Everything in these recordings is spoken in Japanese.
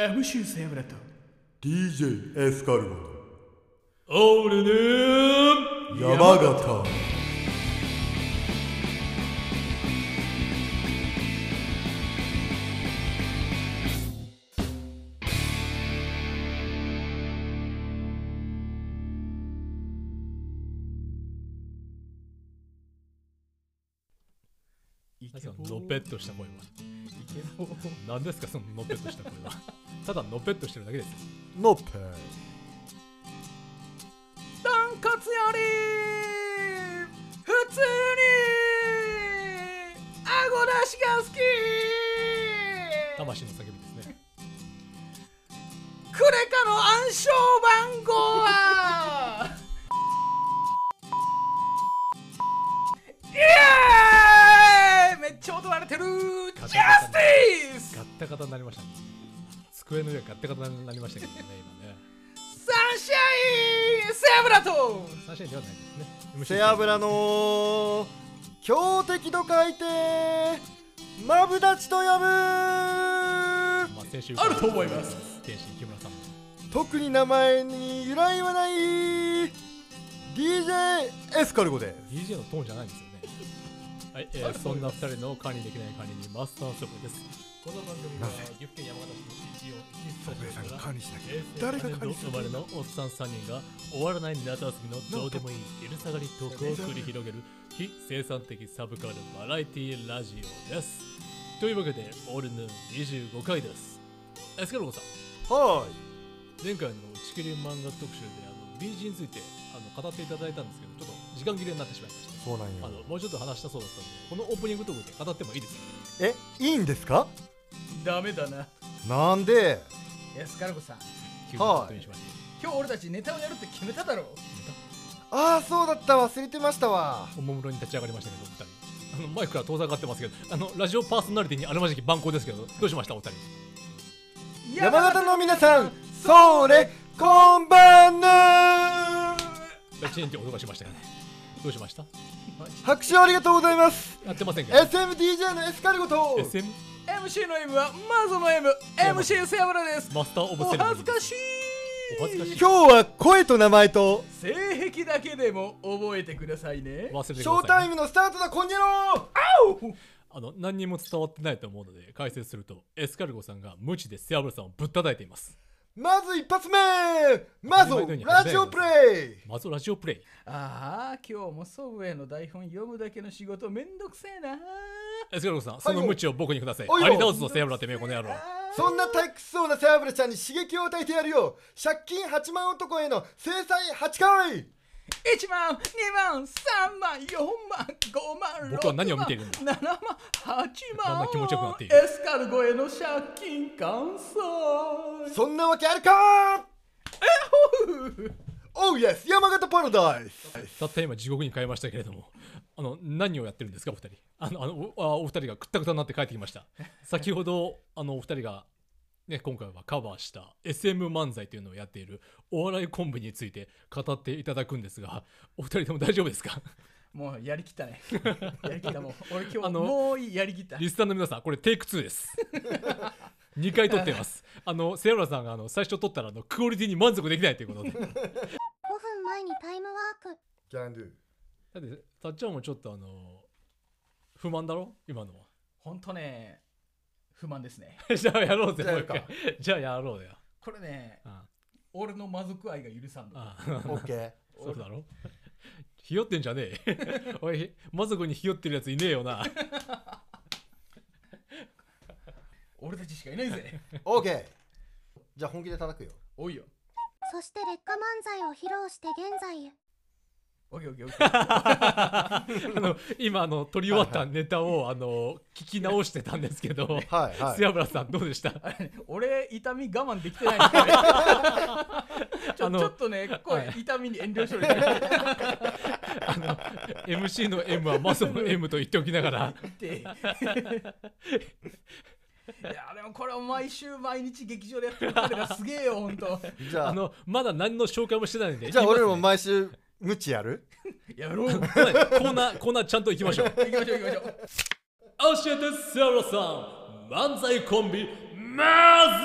MC セブラと。DJ エスカルゴオールネー。ム山形。ののぺっとした声はイケボー何ですかそののぺっとした声は。ただのぺっとしてるだけです。よのっぺとんかつより普通にあごだしが好き。魂の叫びですね。クレカの暗証番号は イエーイ！めっちゃ踊られてる。ジャスティタガタになりました。ね机の上がガッタガタになりましたけどね今ね。サンシャインセブラトサンシャインではないですね。MC 背脂の強敵と書いてマブダチと呼ぶ。まあ先週あると思います。天心木村さんも。特に名前に由来はない DJ エスカルゴです。DJ のトーンじゃないんですよね。はい、えー、そんな二人の管理できない管理人マスターソブですこの番組は岐阜県山形市の一応ソブエさんが管理しなきゃ平成誰が管理する生まれのおっさん3人が終わらない夏休みのどうでもいい昼下がりトークを繰り広げる非生産的サブカルバラエティラジオです。というわけでオールヌーン25回です。エスカルゴさん。は前回の打ち切り漫画特集であの BG についてあの語っていただいたんですけどちょっと時間切れになってしまいました。いそうなんあよのもうちょっと話したそうだったんでこのオープニングトークで語ってもいいですか？えいいんですか？ダメだな。なんで？エスカルゴさん急にしました今日俺たちネタをやるって決めただろああそうだった。忘れてましたわ。おもむろに立ち上がりましたけどお二人。あのマイクから遠ざかってますけどあのラジオパーソナリティにあるまじき蛮行ですけどどうしました？お二人。山形の皆さんそれこんばんは。1年って音がしましたよねどうしました？拍手ありがとうございます。やってません SMDJ のエスカルゴと SM MC の M はマゾの MMC セブラです。マスターオブおセレモニー恥ずかしい。今日は声と名前と性癖だけでも覚えてくださいね。忘れてくだショータさい、ね、イムのスタートだこんにゃろあの何にも伝わってないと思うので解説するとエスカルゴさんが無知でセアブラさんをぶったたいていますまず一発目まずラジオプレイ。まずラジオプレイ。ああ今日もソブウェイの台本読むだけの仕事めんどくせえなエスカルゴさんその無知を僕にください。あり倒すぞセアブラてめえこの野郎。そんな退屈そうなセアブラちゃんに刺激を与えてやるよ。借金8万男への制裁8回1万2万3万4万5万僕は何を見ているんだ？7万8万気持ちよくなっている？エスカルゴへの借金完済。そんなわけあるか？おう yes 山形パラダイス。たった今地獄に変えましたけれどもあの何をやってるんですかお二人？あのあのおあお二人がくったくたになって帰ってきました。先ほどあのお二人がね今回はカバーした SM 漫才というのをやっているお笑いコンビについて語っていただくんですがお二人とも大丈夫ですか？もうやりきったね。やりきったもう。俺今日あのもういいやりきった。リスナーの皆さんこれテイク2です。2回撮ってます。あのセアラさんがあの最初撮ったらあのクオリティに満足できないということで。5分前にタイムワーク。キャンドゥ。だってたっちゃんもちょっとあの不満だろ？今のは。ほんとね不満ですね。じゃあやろうぜもう一じゃあやるか回。じゃあやろうよ。これねあ俺の魔族愛が許さんの。あオッケーそうだろ？ひよってんじゃねえ。おい魔族にひよってるやついねえよな。俺たちしかいないぜ。オッケーじゃあ本気で叩くよ。おいよ。そして劣化漫才を披露して現在へオッケーオッケーオッケーあの今あの撮り終わったネタをあの聞き直してたんですけどはいはい。スヤブラさんどうでした？俺痛み我慢できてないんだよ ちょちょっとね声、はい。痛みに遠慮しといてあの MC の M はマソの M と言っておきながら。いやでもこれを毎週毎日劇場でやってる彼がすげえよほんとじゃああのまだ何の紹介もしてないんで。じゃあ俺らも毎週ムチやる？やろう。コーナーコーナーちゃんと行きましょう。きましょう行きましょう。教えてセアラさん漫才コンビマ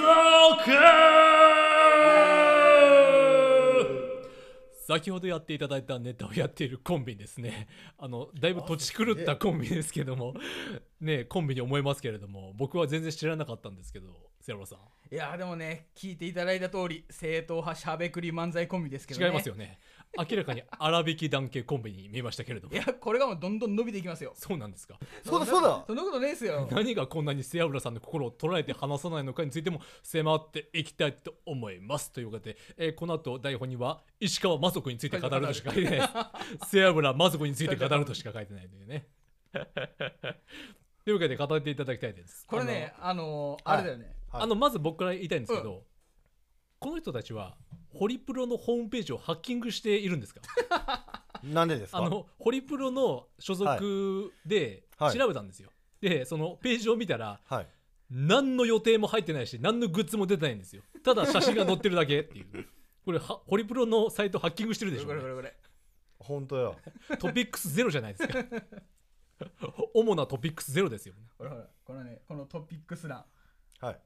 ゾ先ほどやっていただいたネタをやっているコンビですね。あの、だいぶ土地狂ったコンビですけども、ね、コンビに思いますけれども、僕は全然知らなかったんですけど、セロさん。いやでもね聞いていただいた通り正統派しゃべくり漫才コンビですけどね。違いますよね。明らかに粗挽き団系コンビに見えましたけれども。い。やこれがもうどんどん伸びていきますよ。そうなんですか？そうだそうだ。そんなことねえっすよ。何がこんなに背脂さんの心を捉えて話さないのかについても迫っていきたいと思います。ということで、えーこの後台本には石川雅子について語るとしか書いてない。背脂雅子について語るとしか書いてないというね。というわけで語っていただきたいです。これねあのあれだよね。あのあのまず僕から言いたいんですけど、この人たちはホリプロのホームページをハッキングしているんですか？なんでですか？あのホリプロの所属ではい。調べたんですよ、でそのページを見たらはい。何の予定も入ってないし何のグッズも出てないんですよ。ただ写真が載ってるだけっていう。これはホリプロのサイトハッキングしてるでしょこれこれこれ。本当よ。トピックスゼロじゃないですか。主なトピックスゼロですよこれほらこのねこのトピックス欄。はい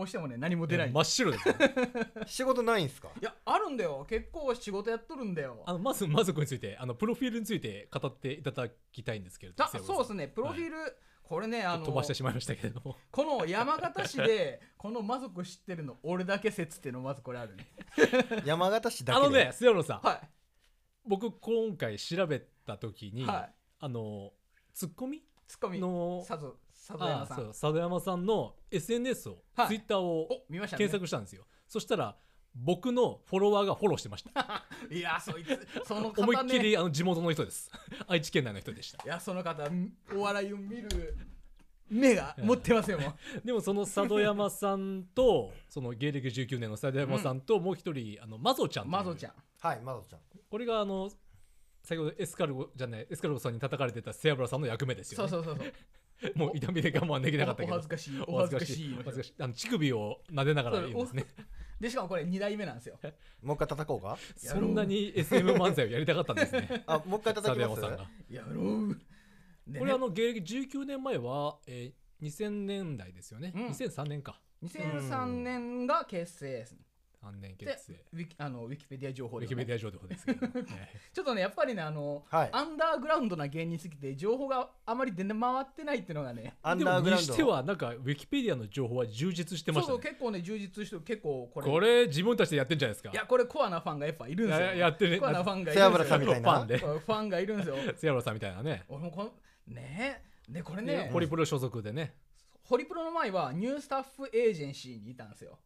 押してもね何も出ない。真っ白ですよ。仕事ないんすか？いやあるんだよ。結構仕事やっとるんだよ。あのまずまずこれについてあのプロフィールについて語っていただきたいんですけれどあそうですね。プロフィール、これねあの飛ばしてしまいましたけれども。この山形市で この魔族知ってるの俺だけ説っていうのまずこれあるね。山形市だけで？あのね末野さん、は僕今回調べた時に、いはい。あのツッコミ？ツッコミ。の佐藤佐藤山さん。佐渡山さんの SNS を、はい。ツイッターをお見ましたね。検索したんですよ。そしたら僕のフォロワーがフォローしてました。いやそいつその方ね。思いっきりあの地元の人です。愛知県内の人でした。いやその方お笑いを見る目が持ってますよ でもその佐渡山さんとその芸歴19年の佐渡山さんともう一人あのマゾちゃんマゾちゃん。はいマドちゃん。これがあの先ほどエスカルゴじゃないエスカルゴさんに叩かれてた背脂さんの役目ですよ、ね、そうそうそうそうもう痛みで我慢できなかったけど。お 恥ずかしいお恥ずかしい。お恥ずかしい。あの乳首を撫でながら言うんですね。でしかもこれ2代目なんですよ。もう一回叩こうか？そんなに SM 漫才をやりたかったんですね。あもう一回佐叩きます？んが。やろう。これあの芸歴19年前は、えー2000年代ですよね、うん。2003年か。2003年が結成です。ね3年で結成ウィキあのウィキペディア情報ウィキペディア上でですけど、ね。ちょっとねやっぱりねあの、はい。アンダーグラウンドな芸人すぎて情報があまり出回ってないっていうのがね。アンでもダーグラウンドにしてはなんかウィキペディアの情報は充実してましたね。そうそう結構ね充実してる結構これこれ自分たちでやってんじゃないですか。いやこれコアなファンがやっぱいるんですよ。ややってる。コアなファンがい背るんですよ。脂さんみたいな。ファンで。ファンがいるんですよ。セアロさんみたいなね。俺もこのねでこれねねホリプロ所属でね。ホリプロの前はニュースタッフエージェンシーにいたんですよ。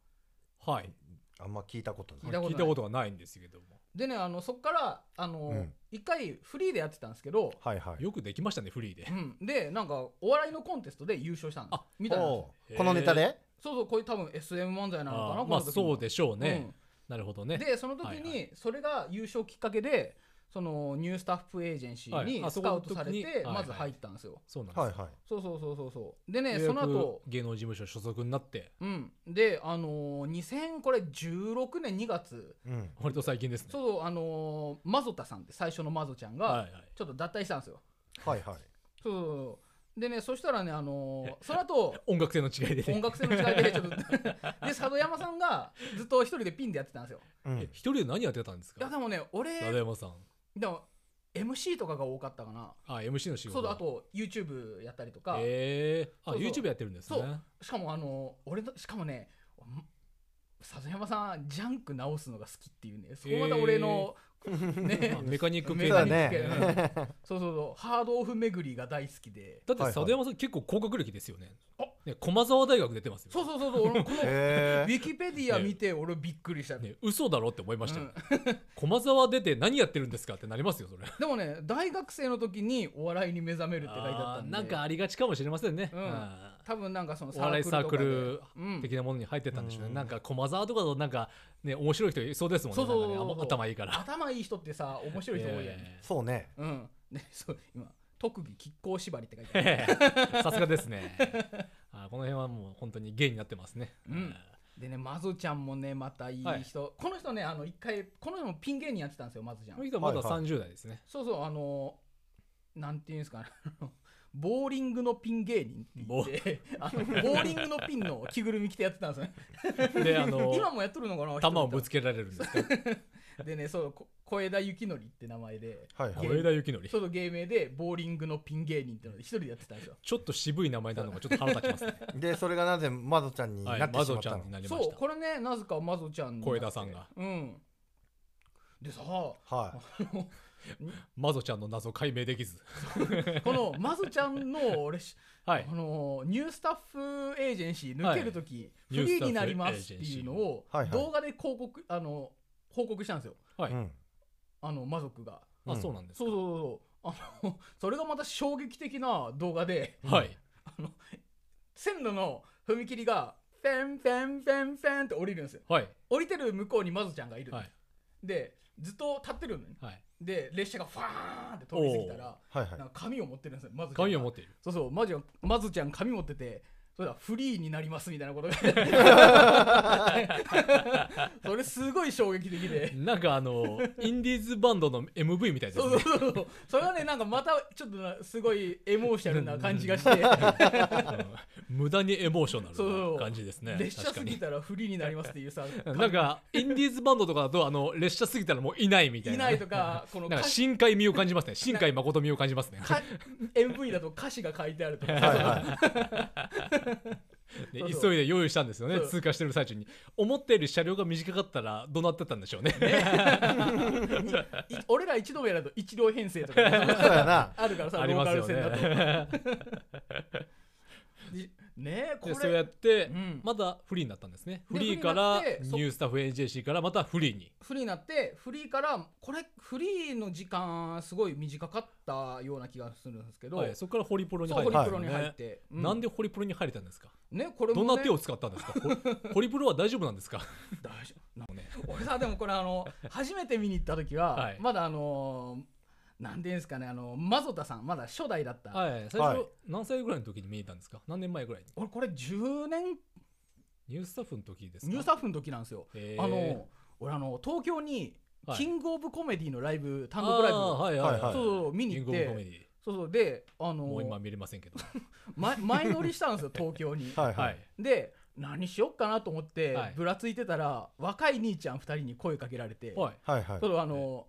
はいあんま聞いたことない。聞いたことない。聞いたことがないんですけども。でねあのそっからあの、うん。一回フリーでやってたんですけど、はいはい。よくできましたねフリーで。うん、でなんかお笑いのコンテストで優勝したんです。あみたこのネタで？そうそうこれ多分 SM 漫才なのかなあーこの時も。まあそうでしょうね、なるほどね。でその時にそれが優勝きっかけでそのニュースタッフエージェンシーにスカウトされてまず入ったんですよ、そうなんです、はいはい。そうそうそうそうそう。でねその後芸能事務所所属になって。うん。であのー、2000これ16年2月うん。割と最近ですね。そうあのー、マゾタさんって最初のマゾちゃんがちょっと脱退したんですよ、はいはい。そうそうそう。でねそしたらねあのー、その後音楽性の違いでね。音楽性の違いでちょっと。で佐渡山さんがずっと一人でピンでやってたんですよ。うん。え一人で何やってたんですか？いやでもね俺佐渡山さんでも MC とかが多かったかな。あ MC の仕事。そうだあと YouTube やったりとか、えー、あそうそう。YouTube やってるんですね。そう。しかもあの俺のしかもね佐渡山さんジャンク直すのが好きっていうね。そこまた俺の、ね。あメカニック系メカだね。ニック系。ねそうそうそう。ハードオフ巡りが大好きで。だってはいはい。佐渡山さん結構高学歴ですよね。あ。ね駒沢大学出てますよ。そうそうそうそう。俺もこの ウへィキペディア見て俺びっくりした、ね。嘘だろって思いましたよ、うん。駒沢出て何やってるんですかってなりますよそれ。でもね大学生の時にお笑いに目覚めるって書いてあったんで。なんかありがちかもしれませんね、うん多分なんかそのお笑いサークル的なものに入ってたんでしょうね、うん。なんか駒沢とかとなんかね面白い人いそうですもんねそうそうなんかね。頭いいから。頭いい人ってさ面白い人多いよね、えそうね。うん。ねそう今特技亀甲縛りって書いてある。ーさすがですね。あーこの辺はもう本当に芸になってますね、うん。でねまずちゃんもねまたいい人、この人ねあの一回この人もピン芸人やってたんですよまずちゃん。この人はまだはいはい。30代ですね、そうそうあのなんていうんですかねボーリングのピン芸人って言ってあのボーリングのピンの着ぐるみ着てやってたんですよね。であの 今もやっとるのかな球をぶつけられるんですか？でねそうこ小枝幸則って名前ではいはい。ゲー上田幸則。その芸名でボーリングのピン芸人ってので一人でやってたんですよ。ちょっと渋い名前なのがちょっと腹立ちますね。でそれがなぜマゾちゃんにはないってしまったの？になりました。そうこれねなぜかマゾちゃんに小枝さんが。うん。でさは マゾちゃんの謎解明できず。このマゾちゃんの俺しはい。あのニュースタッフエージェンシー抜けるとき、ニュースタッフフリーになりますっていうのをはい。はい。動画で広告あの報告したんですよ。はい、いうん。あの魔族が。あそうなんですか？そうそうそうあの それがまた衝撃的な動画ではい。線路の踏切がフェンフェンフェンフェンって降りるんですよ。はい。降りてる向こうにマゾちゃんがいる、はい。でずっと立ってるのねはいで列車がファーンって通り過ぎたらはいはい。なんか紙を持ってるんですよマゾちゃんが。紙を持っている。そうそうマジマズちゃん紙持っててそれだフリーになりますみたいなこと。が それすごい衝撃的で。なんかあのインディーズバンドの MV みたいですね。そうそうそう。それはねなんかまたちょっとなすごいエモーショナルな感じがして。うん。無駄にエモーショナルな感じですね。列車過ぎたらフリーになりますっていうさなんかインディーズバンドとかだとあの列車過ぎたらもういないみたいな。ね、いないとかこのなんか深海味を感じますね。深海誠味を感じますね。か MV だと歌詞が書いてあるとか、はいはいでそうそう。急いで用意したんですよね通過してる最中に。思ったより車両が短かったらどうなってたんでしょうね。い 俺ら一度目やると一両編成とかあるからさありますよローカル線だね ねえこれ。でそうやって、うん。またフリーになったんですね。でフリーからフリーになってそニュースタッフ AJC からまたフリーに。フリーになってフリーからこれフリーの時間すごい短かったような気がするんですけど、はい、そこからホリプロにそう入るホリプロに入って、うなんでホリプロに入れたんですか？ねこれも、ね、どんな手を使ったんですか？ホ ホリプロは大丈夫なんですか？大丈夫。俺さでもこれあの初めて見に行った時は、はい。まだあのーなんていうんですかねあのマゾタさんまだ初代だった、はい最初、はい。何歳ぐらいの時に見えたんですか？何年前ぐらいに？俺これ10年？ニュースタッフの時ですか？ニュースタッフの時なんですよ、あの俺あの東京にはい。キングオブコメディのライブ単独ライブ、はいはいはい、はいそうそう見にキン行って。グオブコメディ。そうそう。であのもう今見れませんけど。前 前乗りしたんですよ東京に、はいははい。いで何しよっかなと思って、はい。ぶらついてたら若い兄ちゃん2人に声かけられて、はい。はいはい。それあの、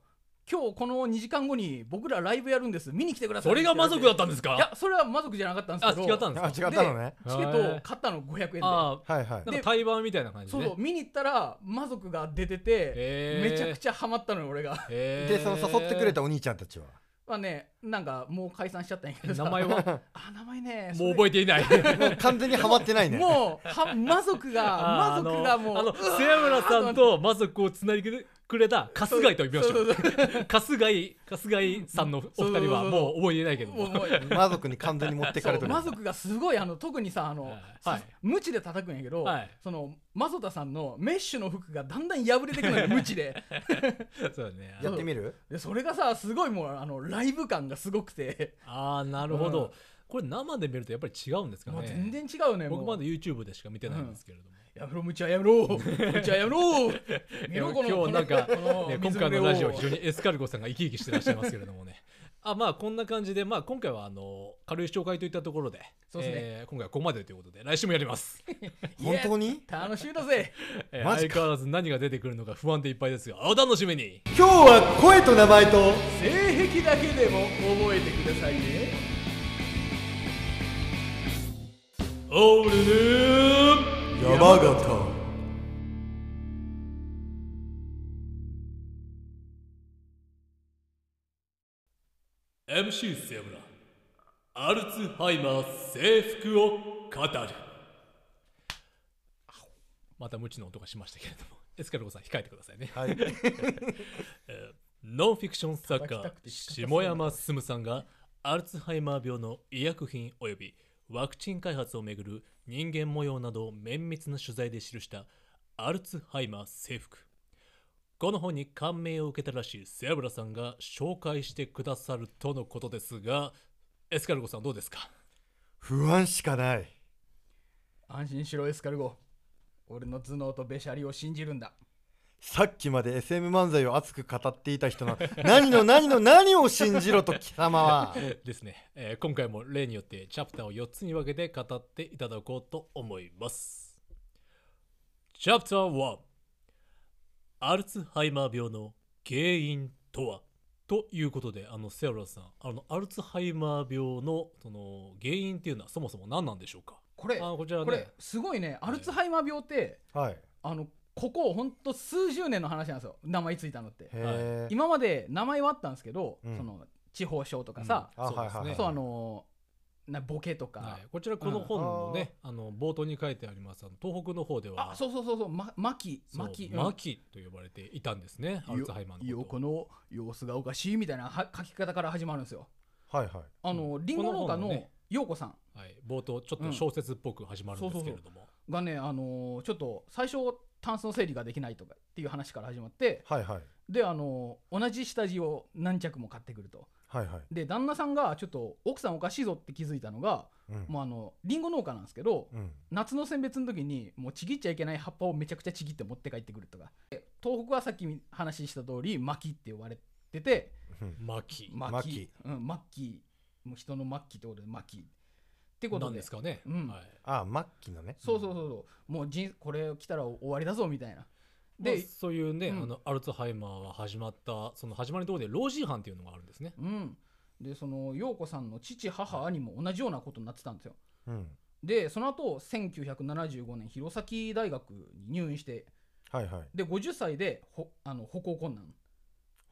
今日この2時間後に僕らライブやるんです。見に来てください。それが魔族だっったんですか？いやそれは魔族じゃなかったんであすけど。違ったんですか？あ違ったのね。チケット買ったの500円で。あはいはい。あなんか対バンみたいな感じで、ね、そうそう。見に行ったら魔族が出てて、めちゃくちゃハマったのよ俺が。でその誘ってくれたお兄ちゃんたちは？まあねなんかもう解散しちゃったんやけどさ。名前は？あ名前ねもう覚えていない。もう完全にハマってないね。もうは魔族が あ魔族がもう。あの瀬村さんと 魔族をつなぎくれた春日井と呼びましょう。そうそうそう。春日井春日井さんのお二人はもう覚えてないけど魔族に完全に持ってかれてる。魔族がすごいあの特にさあの、はい。無知で叩くんやけど、はい。そのマゾタさんのメッシュの服がだんだん破れてくるのよ無知で。そうだね。やってみる？でそれがさすごいもうあのライブ感がすごくて、ああなるほど、うん。これ生で見るとやっぱり違うんですかね。全然違うね僕まだ YouTube でしか見てないんですけれども、やめろ無知はやめろ。無知はやめろ。見ろこの今日なんかね、今回のラジオ非常にエスカルゴさんが生き生きしてらっしゃいますけれどもね。あまあこんな感じで、まあ、今回はあの軽い紹介といったところでそうですね。えー今回はここまでということで来週もやります、本当に？楽しみだぜ。えーマジか。相変わらず何が出てくるのか不安でいっぱいですがお楽しみに。今日は声と名前と。性癖だけでも覚えてくださいね。オールヌー山形。MC セブラアルツハイマー征服を語る。また無知の音がしましたけれども。エスカルゴさん控えてくださいね。はい。ノンフィクション作家下山進さんがアルツハイマー病の医薬品及びワクチン開発をめぐる人間模様などを綿密な取材で記したアルツハイマー征服。この本に感銘を受けたらしいセブラさんが紹介してくださるとのことですがエスカルゴさんどうですか？不安しかない。安心しろエスカルゴ。俺の頭脳とべしゃりを信じるんださっきまで SM 漫才を熱く語っていた人の何の何の何を信じろと貴様は。ですね、えー今回も例によってチャプターを4つに分けて語っていただこうと思います。チャプター1アルツハイマー病の原因とは？ということで、あのセアロさん、あのアルツハイマー病のその原因っていうのはそもそも何なんでしょうか？これあこちらね。これすごいね。アルツハイマー病ってはい。あのここほんと数十年の話なんですよ。名前ついたのって。今まで名前はあったんですけど、うん。その地方症とかさ、あそうですねそうあのなボケとか、はい、こちらこの本のね、あの冒頭に書いてありますあの東北の方では。あそうそうそうそう。まマキそうマキマキと呼ばれていたんですね、アルツハイマーのよこと。この様子がおかしいみたいなは書き方から始まるんですよ。はいはい。あのリンゴ農家の陽子さん。はい、冒頭ちょっと小説っぽく始まるんですけれども、がねあのーちょっと最初タンスの整理ができないとかっていう話から始まってはいはい。であのー同じ下地を何着も買ってくると。はいはい。で旦那さんがちょっと奥さんおかしいぞって気づいたのがうん。もうあのリンゴ農家なんですけどうん。夏の選別の時にもうちぎっちゃいけない葉っぱをめちゃくちゃちぎって持って帰ってくるとか。で東北はさっき話した通り薪って呼ばれててうん。マキ。薪薪うん、末期もう人の末期ってことで薪ってことで。なんですかね、うん。はい。あ末期のね。そうそうそうそう。もう人これ来たら終わりだぞみたいな。で、で、そういうね、うん。あのアルツハイマーが始まったその始まりのところで老人犯っていうのがあるんですね。うん。でその陽子さんの父母兄も同じようなことになってたんですよ。うん。でその後1975年弘前大学に入院して。はいはい。で50歳でほあの歩行困難。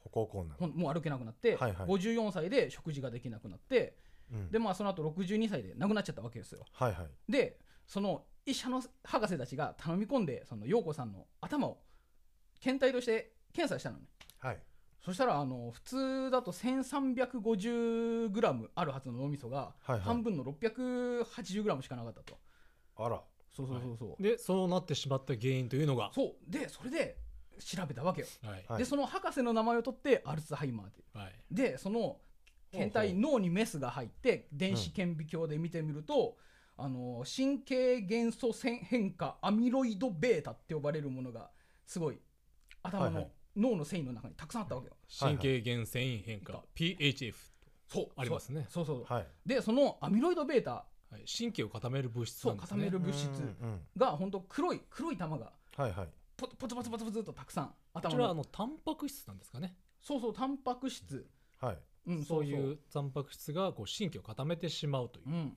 歩行困難。もう歩けなくなって、はいはい。54歳で食事ができなくなってうん。でまあその後62歳で亡くなっちゃったわけですよ。はいはい。でその医者の博士たちが頼み込んでその陽子さんの頭を検体として検査したのね。はい。そしたらあの普通だと 1350g あるはずの脳みそがはいはい。半分の 680g しかなかったと。あら。そうそうそうそう、でそうなってしまった原因というのが、そう。でそれで調べたわけよ、はい。はい。でその博士の名前を取ってアルツハイマーってはい、でその検体脳にメスが入って電子顕微鏡で見てみると、あの神経元素線変化アミロイド β って呼ばれるものがすごい頭のはいはい。脳の繊維の中にたくさんあったわけよ、神経元繊維変化、PHF そうありますね。そうそうそう。はい。でそのアミロイド β はい、神経を固める物質そうんなですね。固める物質が本当黒い黒い玉がはいはい。ポポツポツポツポツとたくさんこ頭のちらはあのタンパク質なんですかね。そうそうタンパク質、はいうん、そういうタンパク質がこう神経を固めてしまうという、うん、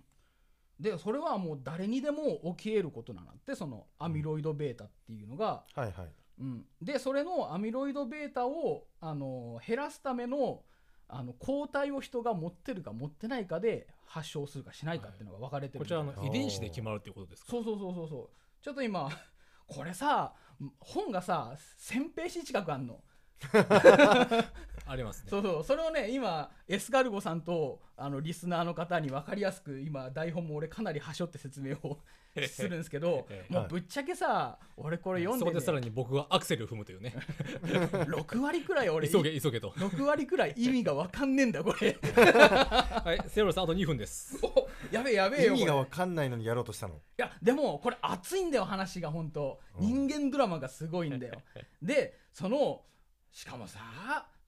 でそれはもう誰にでも起きえることなのってそのアミロイド β っていうのが、はいはい。うん、でそれのアミロイド β をあの減らすためのあの抗体を人が持ってるか持ってないかで発症するかしないかっていうのが分かれてるこちらあの遺伝子で決まるということですか？そうそうそうそう。そう。ちょっと今これさ本がさ1000ページ近くあんの ありますね。そうそう。それをね今エスカルゴさんとあのリスナーの方に分かりやすく今台本も俺かなりはしょって説明を するんですけどええ。もうぶっちゃけさ俺これ読んで、ね。そこでさらに僕がアクセルを踏むというね。6割くらい俺急げ急げと。6割くらい意味が分かんねえんだこれ。はいセロさんあと2分です。おやべえやべえ意よこれ。い味がわかんないのにやろうとしたの？やでもこれ熱いんだよ話が本当。人間ドラマがすごいんだよ。でそのしかもさ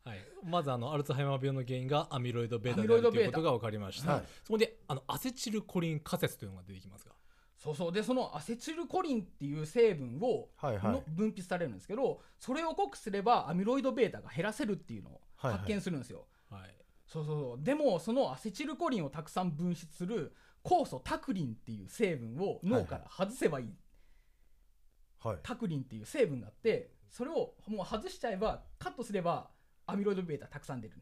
はい、まずあのアルツハイマー病の原因がアミロイド β であるということが分かりました、はい、そこであのアセチルコリン仮説というのが出てきますが。そうそう。でそのアセチルコリンっていう成分を、はいはい、の分泌されるんですけどそれを濃くすればアミロイド β が減らせるっていうのを発見するんですよ、はい、はい、そうそう。でもそのアセチルコリンをたくさん分泌する酵素タクリンっていう成分を脳から外せばいい、はい、はい、タクリンっていう成分があってそれをもう外しちゃえばカットすればアミロイド β たくさん出る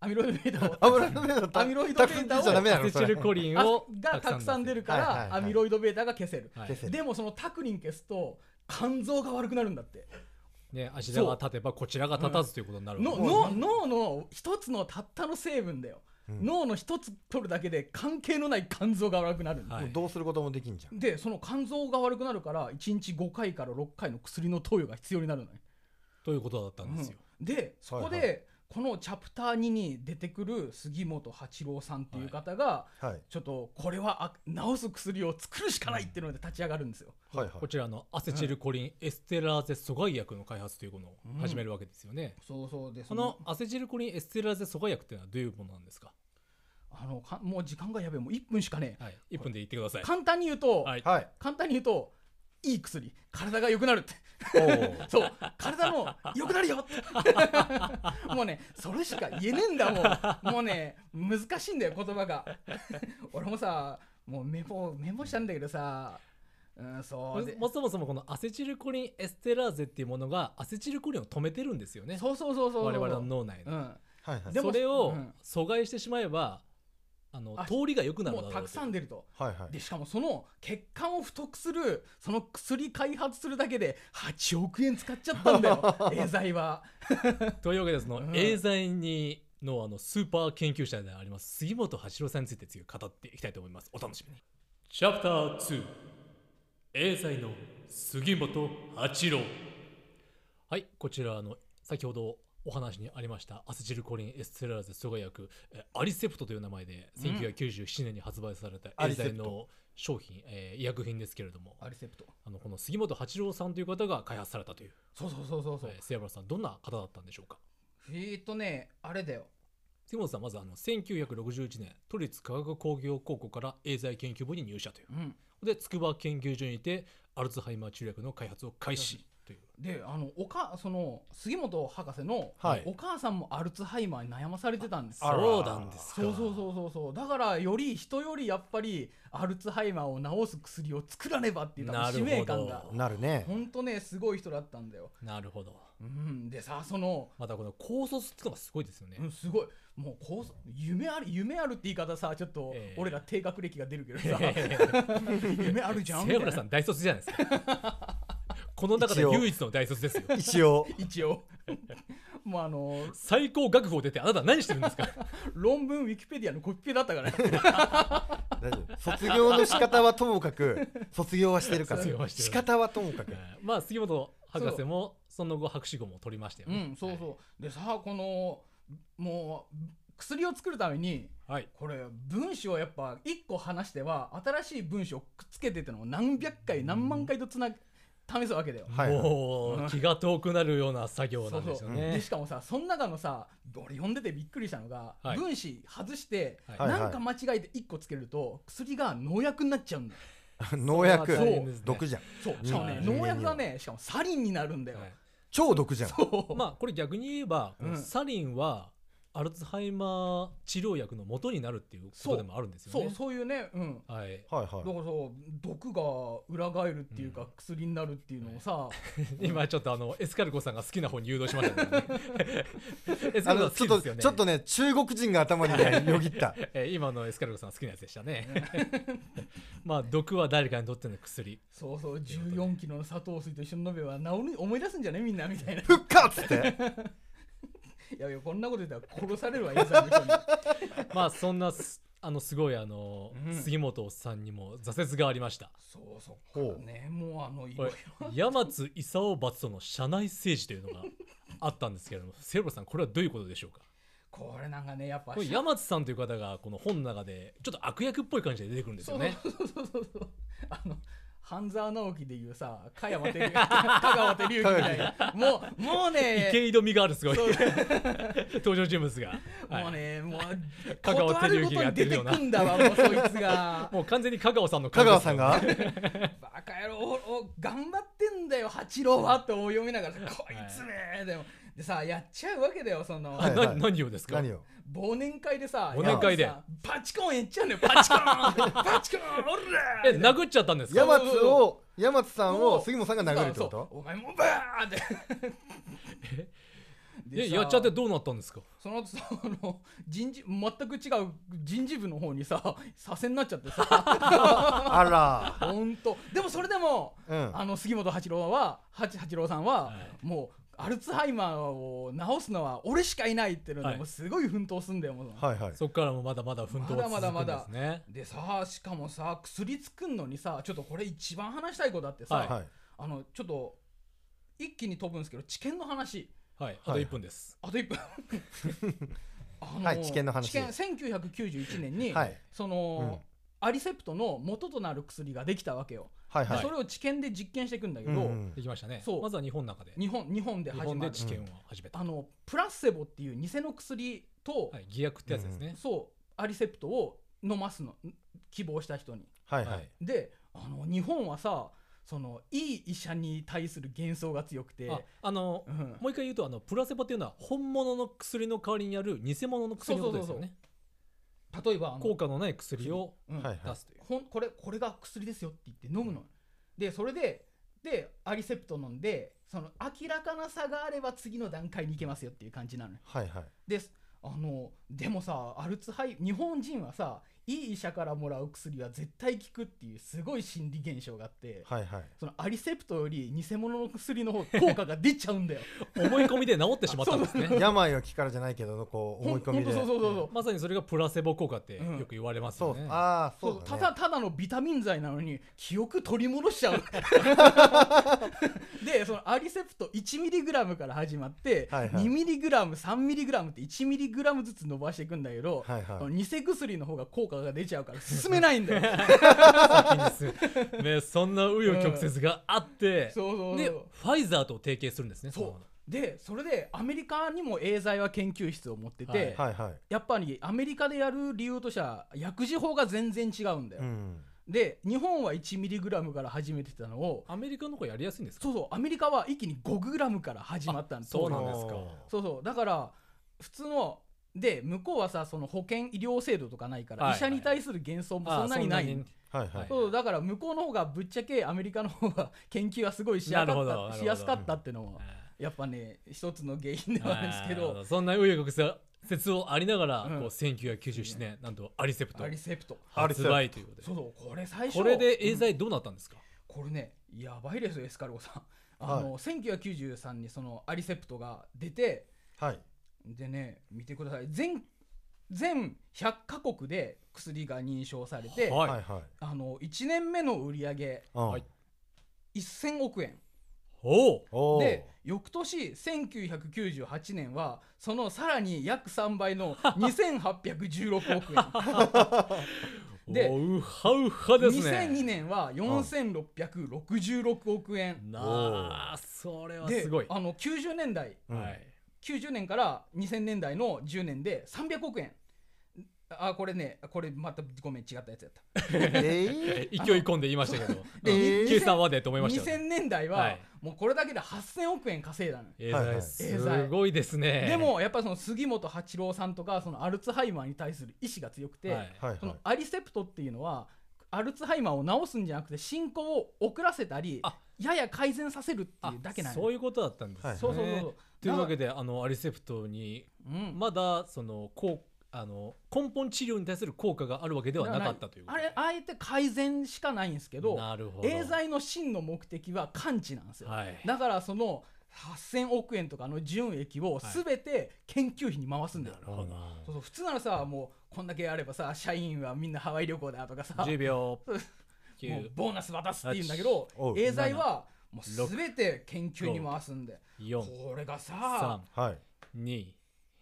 アミロイド β を油の上のアミロイド β をじゃダメなアセのそれチルコリンあをがたくさん出るかはいはいはいらアミロイド β が消せるはい消せるでもそのタクリン消すと肝臓が悪くなるんだってね、足田が立てばこちらが立たずということになるわけのですの脳の一つのたったの成分だよ、うん脳の一つ取るだけで関係のない肝臓が悪くなるんだ、はいもうどうすることもできんじゃんでその肝臓が悪くなるから1日5回から6回の薬の投与が必要になるのね、ということだったんですよ、うん でそこで、はい。このチャプター2に出てくる杉本八郎さんっていう方が、はいちょっとこれはあ治す薬を作るしかないっていうので立ち上がるんですよ。はいはい。こちらのアセチルコリンエステラーゼ阻害薬の開発というものを始めるわけですよね。そうそうです。このアセチルコリンエステラーゼ阻害薬っていうのはどういうものなんですか？あのかもう時間がやべえ。もう1分しかねはい、1分で言ってください。簡単に言うと、はい。はい。簡単に言うといい薬。体が良くなるってそう。体の良くなるよ。っ てもうねそれしか言えねえんだもん。もうね難しいんだよ言葉が。俺もさもうメモメモしたんだけどさ。うんそうで。もそもそもこのアセチルコリンエステラーゼっていうものがアセチルコリンを止めてるんですよね。そうそうそうそう。我々の脳内の。うん。はいはい。でもそれをうん。阻害してしまえば、あのあ通りが良くなるだろうもうたくさん出ると。はいはい。でしかもその血管を太くするその薬開発するだけで8億円使っちゃったんだよ。エーザイは。というわけでその、うん。エーザイにのあのスーパー研究者であります杉本八郎さんについて次語っていきたいと思います。お楽しみに。チャプター2エーザイの杉本八郎。はいこちらあの先ほどお話にありましたアセチルコリンエステラーゼ阻害薬えアリセプトという名前でうん。1997年に発売されたエーアリセプト。ザイの商品、えー医薬品ですけれどもアリセプト。あのこの杉本八郎さんという方が開発されたというそうそうそうそうそう、えー瀬山さんどんな方だったんでしょうか？えーっとねあれだよ。杉本さんまずあの1961年都立科学工業高校からエーザイ研究部に入社という。うん。で筑波研究所にてアルツハイマー治療薬の開発を開始であのおかその杉本博士のはい。お母さんもアルツハイマーに悩まされてたんですそうなんですか。そうそうそうそうそう。だからより人よりやっぱりアルツハイマーを治す薬を作らねばっていう使命感が。なるね。ほんとねすごい人だったんだよ、なるほど。うん、でさそのまたこの高卒ってのがすごいですよね、うん、すごい。もうこう夢ある夢あるって言い方さちょっとええ。俺ら低学歴が出るけどさ、夢あるじゃんみ瀬たいな。村さん大卒じゃないですかこの中で唯一の大卒ですよ。一応。一応。もうあの最高学府を出てあなたは何してるんですか？論文ウィキペディアのコピペだったから。ね大丈夫。卒業の仕方はともかく卒業はしてるから。卒業はしてる。仕方はともかく。えーまあ杉本博士もその後博士号も取りましたようね、んそうそう。でさこのもう薬を作るためにはい。これ分子をやっぱ一個離しては新しい分子をくっつけてってのを何百回何万回とつな試すわけだよ、はい。はいもう気が遠くなるような作業そうんそうなですよね。でしかもさその中のさ俺読んでてびっくりしたのが、はい。分子外して、はい。はいなんか間違えて1個つけると薬が農薬になっちゃうんだよ。農薬。そね。毒じゃん。そう。しかもねうん。農薬がねしかもサリンになるんだよ、はい。超毒じゃん。そう。まあこれ逆に言えば、うん。サリンはアルツハイマー治療薬の元になるっていうことでもあるんですよね。そうそういうねうんはい、だからはいはいそう毒が裏返るっていうか、うん薬になるっていうのをさ、今ちょっとあのエスカルゴさんが好きな方に誘導しましたけどね。エね。ちょっとね中国人が頭にね よぎったえー今のエスカルゴさん好きなやつでしたね。まあ毒は誰かにとっての薬。そうそう14キロの砂糖水と一緒に飲めば治る思い出すんじゃねみんなみたいなふっかっつって？いやいやこんなこと言ったら殺されるわエーザーの人に まあそんなすあのすごいあの、うん杉本さんにも挫折がありました。そうそうほうねもうあのいろいろ山津勲罰との社内政治というのがあったんですけれども、セロさんこれはどういうことでしょうか？これなんかねやっぱこれ山津さんという方がこの本の中でちょっと悪役っぽい感じで出てくるんですよね。そうそうそうそうそうあの半沢直樹でいうさ香山照之 香川照之みたいな。もうもうね池井戸味があるすごい。登場人物が、はい。もうねもう香川照之がやってるような。出てくんだわもうそいつが。もう完全に香川さんの香顔川さんが？バカ野郎おお頑張ってんだよ八郎はって読みながらこいつめでもでさやっちゃうわけだよその、はいな何をですか？何を？忘年会でさ忘年会で。パチコンやっちゃうのよパチコンパチコンおらえ殴っちゃったんですか？山津を山津さんを杉本さんが殴るってこと？お前もうバーって。えやっちゃってどうなったんですか？その後さあの人事全く違う人事部の方にさ左遷になっちゃってさ。あら。ほんとでもそれでもうん。あの杉本八郎は八八郎さんは、はい。もうアルツハイマーを治すのは俺しかいないっていうので、はい。もうすごい奮闘すんだよもう。はいはい。そこからもまだまだ奮闘は続くんですね。まだまだまだ。でさしかもさ薬作んのにさちょっとこれ一番話したいことあってさ、はい。はい。あのちょっと一気に飛ぶんですけど治験の話。はい。あと1分です。あと1分。あのはい知見の話。知見1991年に、はい。その、アリセプトの元となる薬ができたわけよ、はいはい。でそれを治験で実験していくんだけど、うんできましたね。そう。まずは日本の中で。日本日本で日始まる。本で治験を始めた、あのプラッセボっていう偽の薬と、はい、偽薬ってやつですね、そう。アリセプトを飲ますの希望した人に。はいははい。いであの日本はさそのいい医者に対する幻想が強くて。ああのうん。もう一回言うとあのプラセボっていうのは本物の薬の代わりにある偽物の薬のことですよね例えば効果のない薬を出すという、ほんこれこれが薬ですよって言って飲むの、でそれででアリセプト飲んでその明らかな差があれば次の段階に行けますよっていう感じなのよ。はいはい。です。あのでもさアルツハイ日本人はさいい医者からもらう薬は絶対効くっていうすごい心理現象があってはいはい。そのアリセプトより偽物の薬の方効果が出ちゃうんだよ。思い込みで治ってしまったんですね。病を気からじゃないけどこう思い込みで。そうそうそうそう。まさにそれがプラセボ効果ってうんよく言われますよね、ああそそうね。ただただのビタミン剤なのに記憶取り戻しちゃう。でそのアリセプト 1mg から始まって、はいはい。2mg3mg って 1mg ずつ伸ばしていくんだけど、はいはい。偽薬の方が効果が出ちゃうから進めないんだよね、そんな紆余曲折があって、うそうそうでファイザーと提携するんですねそうでそれでアメリカにもエーザイは研究室を持ってて、はいはいはいやっぱりアメリカでやる理由としては薬事法が全然違うんだよ、うんで日本は 1mg から始めてたのをアメリカの方がやりやすいんですかそうそうアメリカは一気に 5g から始まったんですそうなんですかそうそうだから普通ので向こうはさその保険医療制度とかないから、はいはい。医者に対する幻想もそんなにない。はいはい。そうだから向こうの方がぶっちゃけアメリカの方が研究はすごいしやかったしやすかったっていうのははいやっぱね一つの原因ではあるんですけど。そんな紆余曲折をありながら、うん。こう1997年なんとアリセプト。アリセプト。発売ということで。そうそうこれ最初。これでエーうんザイどうなったんですか、これねやばいですよエスカルゴさん。あの、1993にそのアリセプトが出てはいでね見てください。全全100カ国で薬が認証されて、はい。はいはい。あの1年目の売り上げうんはい。1000億円。で翌年1998年はそのさらに約3倍の 2816億円。でおうはうはですね。2002年は4666億円。なあそれはですごい、あの90年代。うんはい90年から2000年代の10年で300億円。あこれねこれまたごめん違ったやつやった。ええ 勢い込んで言いましたけど。でえー計算はでと思いましたよ、2000年代は、はい。もうこれだけで8000億円稼いだのエーはいはい。ザイすごいですね。でもやっぱりその杉本八郎さんとかそのアルツハイマーに対する意志が強くて、はいはい。そのアリセプトっていうのはアルツハイマーを治すんじゃなくて進行を遅らせたりあやや改善させるってあいうだけなんそういうことだったんですね、はいそうそうそう。というわけであのアリセプトにうん。まだそのこうあの根本治療に対する効果があるわけではなかったということ。あれあえて改善しかないんですけどなるほど。エーザイの真の目的は完治なんですよ、はい。だからその8000億円とかの純益を全て研究費に回すんだよ、なるほど。そうそう普通ならさもうこんだけあればさ社員はみんなハワイ旅行だとかさ10秒。もう9ボーナス渡すって言うんだけどエーザイはもう六全て研究に回すんで。4これがさはい。2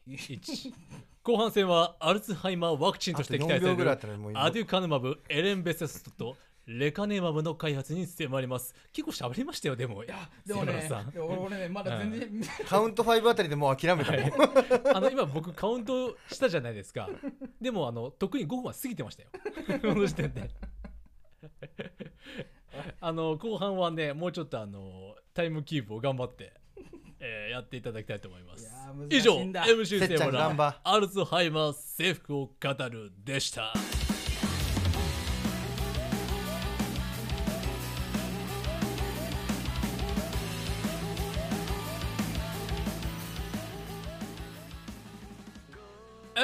1 後半戦はアルツハイマーワクチンとして期待あと4され秒ぐらいあるアデュカヌマブエレンベセストとレカネマブの開発に迫ります。結構喋りましたよでも。いやでもねでも俺ねまだ全然カウント5あたりでもう諦めたもん。あの今僕カウントしたじゃないですか。でもあの特に5分は過ぎてましたよ。この時点で。あの後半はねもうちょっとあのタイムキープを頑張って、えーやっていただきたいと思います。いやー難以上しいんだ。MC セムラん頑張。アルツハイマー征服を語るでした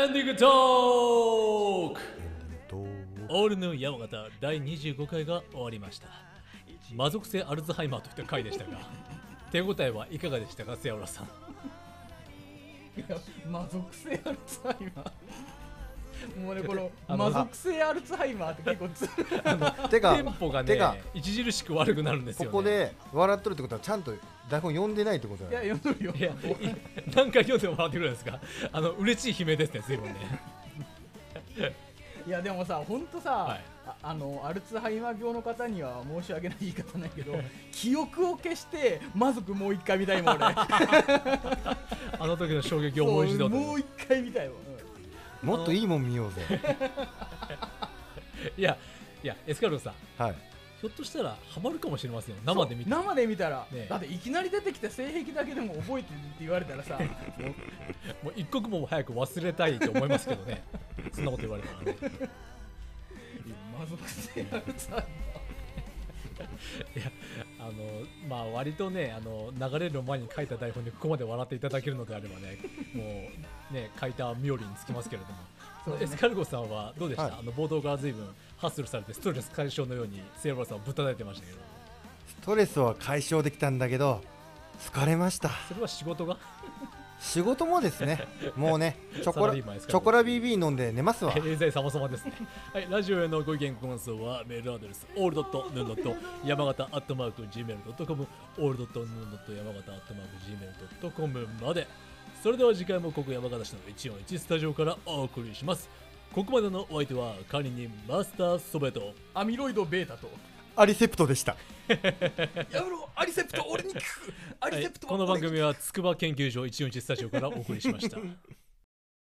エンディングトーク。オールヌー山形第25回が終わりました。魔族性アルツハイマーといった回でしたが 手応えはいかがでしたか瀬浦さん？魔族性アルツハイマーもうねこのあの魔族性アルツハイマーって結構つテンポがね著しく悪くなるんですよね。ここで笑っとるってことはちゃんと台本読んでないってことだよいや読んどるよ。いやい何回読んでも笑ってくるんですか？あの嬉しい悲鳴ですね随分ね。いやでもさほんとさ、はい。ああのアルツハイマー病の方には申し訳ない言い方ないけど記憶を消して魔族もう一回見たいもん俺。あの時の衝撃を思い出そうともう一回見たいもんもっといいもん見ようぜ。いやいやエスカルゴさん。はい。ひょっとしたらハマるかもしれませんよ。生で見てそう生で見たら、ねだっていきなり出てきて性癖だけでも覚えてるって言われたらさ。もう一刻も早く忘れたいと思いますけどね。そんなこと言われたらね。魔族性アルツハイあのまあ割とねあの流れる前に書いた台本でここまで笑っていただけるのであればねもうね書いた冥利につきますけれども。そうね。エスカルゴさんはどうでした、はい。あの冒頭から随分ハッスルされてストレス解消のようにセイロラさんをぶったたいてましたけどストレスは解消できたんだけど疲れました。それは仕事が？仕事もですね もうねチョコサララチョコラ BB 飲んで寝ますわ経済様々ですね。はい、ラジオへのご意見、ご感想はメールアドレス、オールドットヌンドット山形アットマーク Gmail.com、オールドットヌンドット山形アットマーク Gmail.com まで。それでは次回もここ山形市の141スタジオからお送りします。ここまでのお相手は管理人マスターソベト。アミロイドベータとアリセプトでした。やめろアリセプト俺に聞く。アはいリセプト、この番組は筑波研究所141スタジオからお送りしました。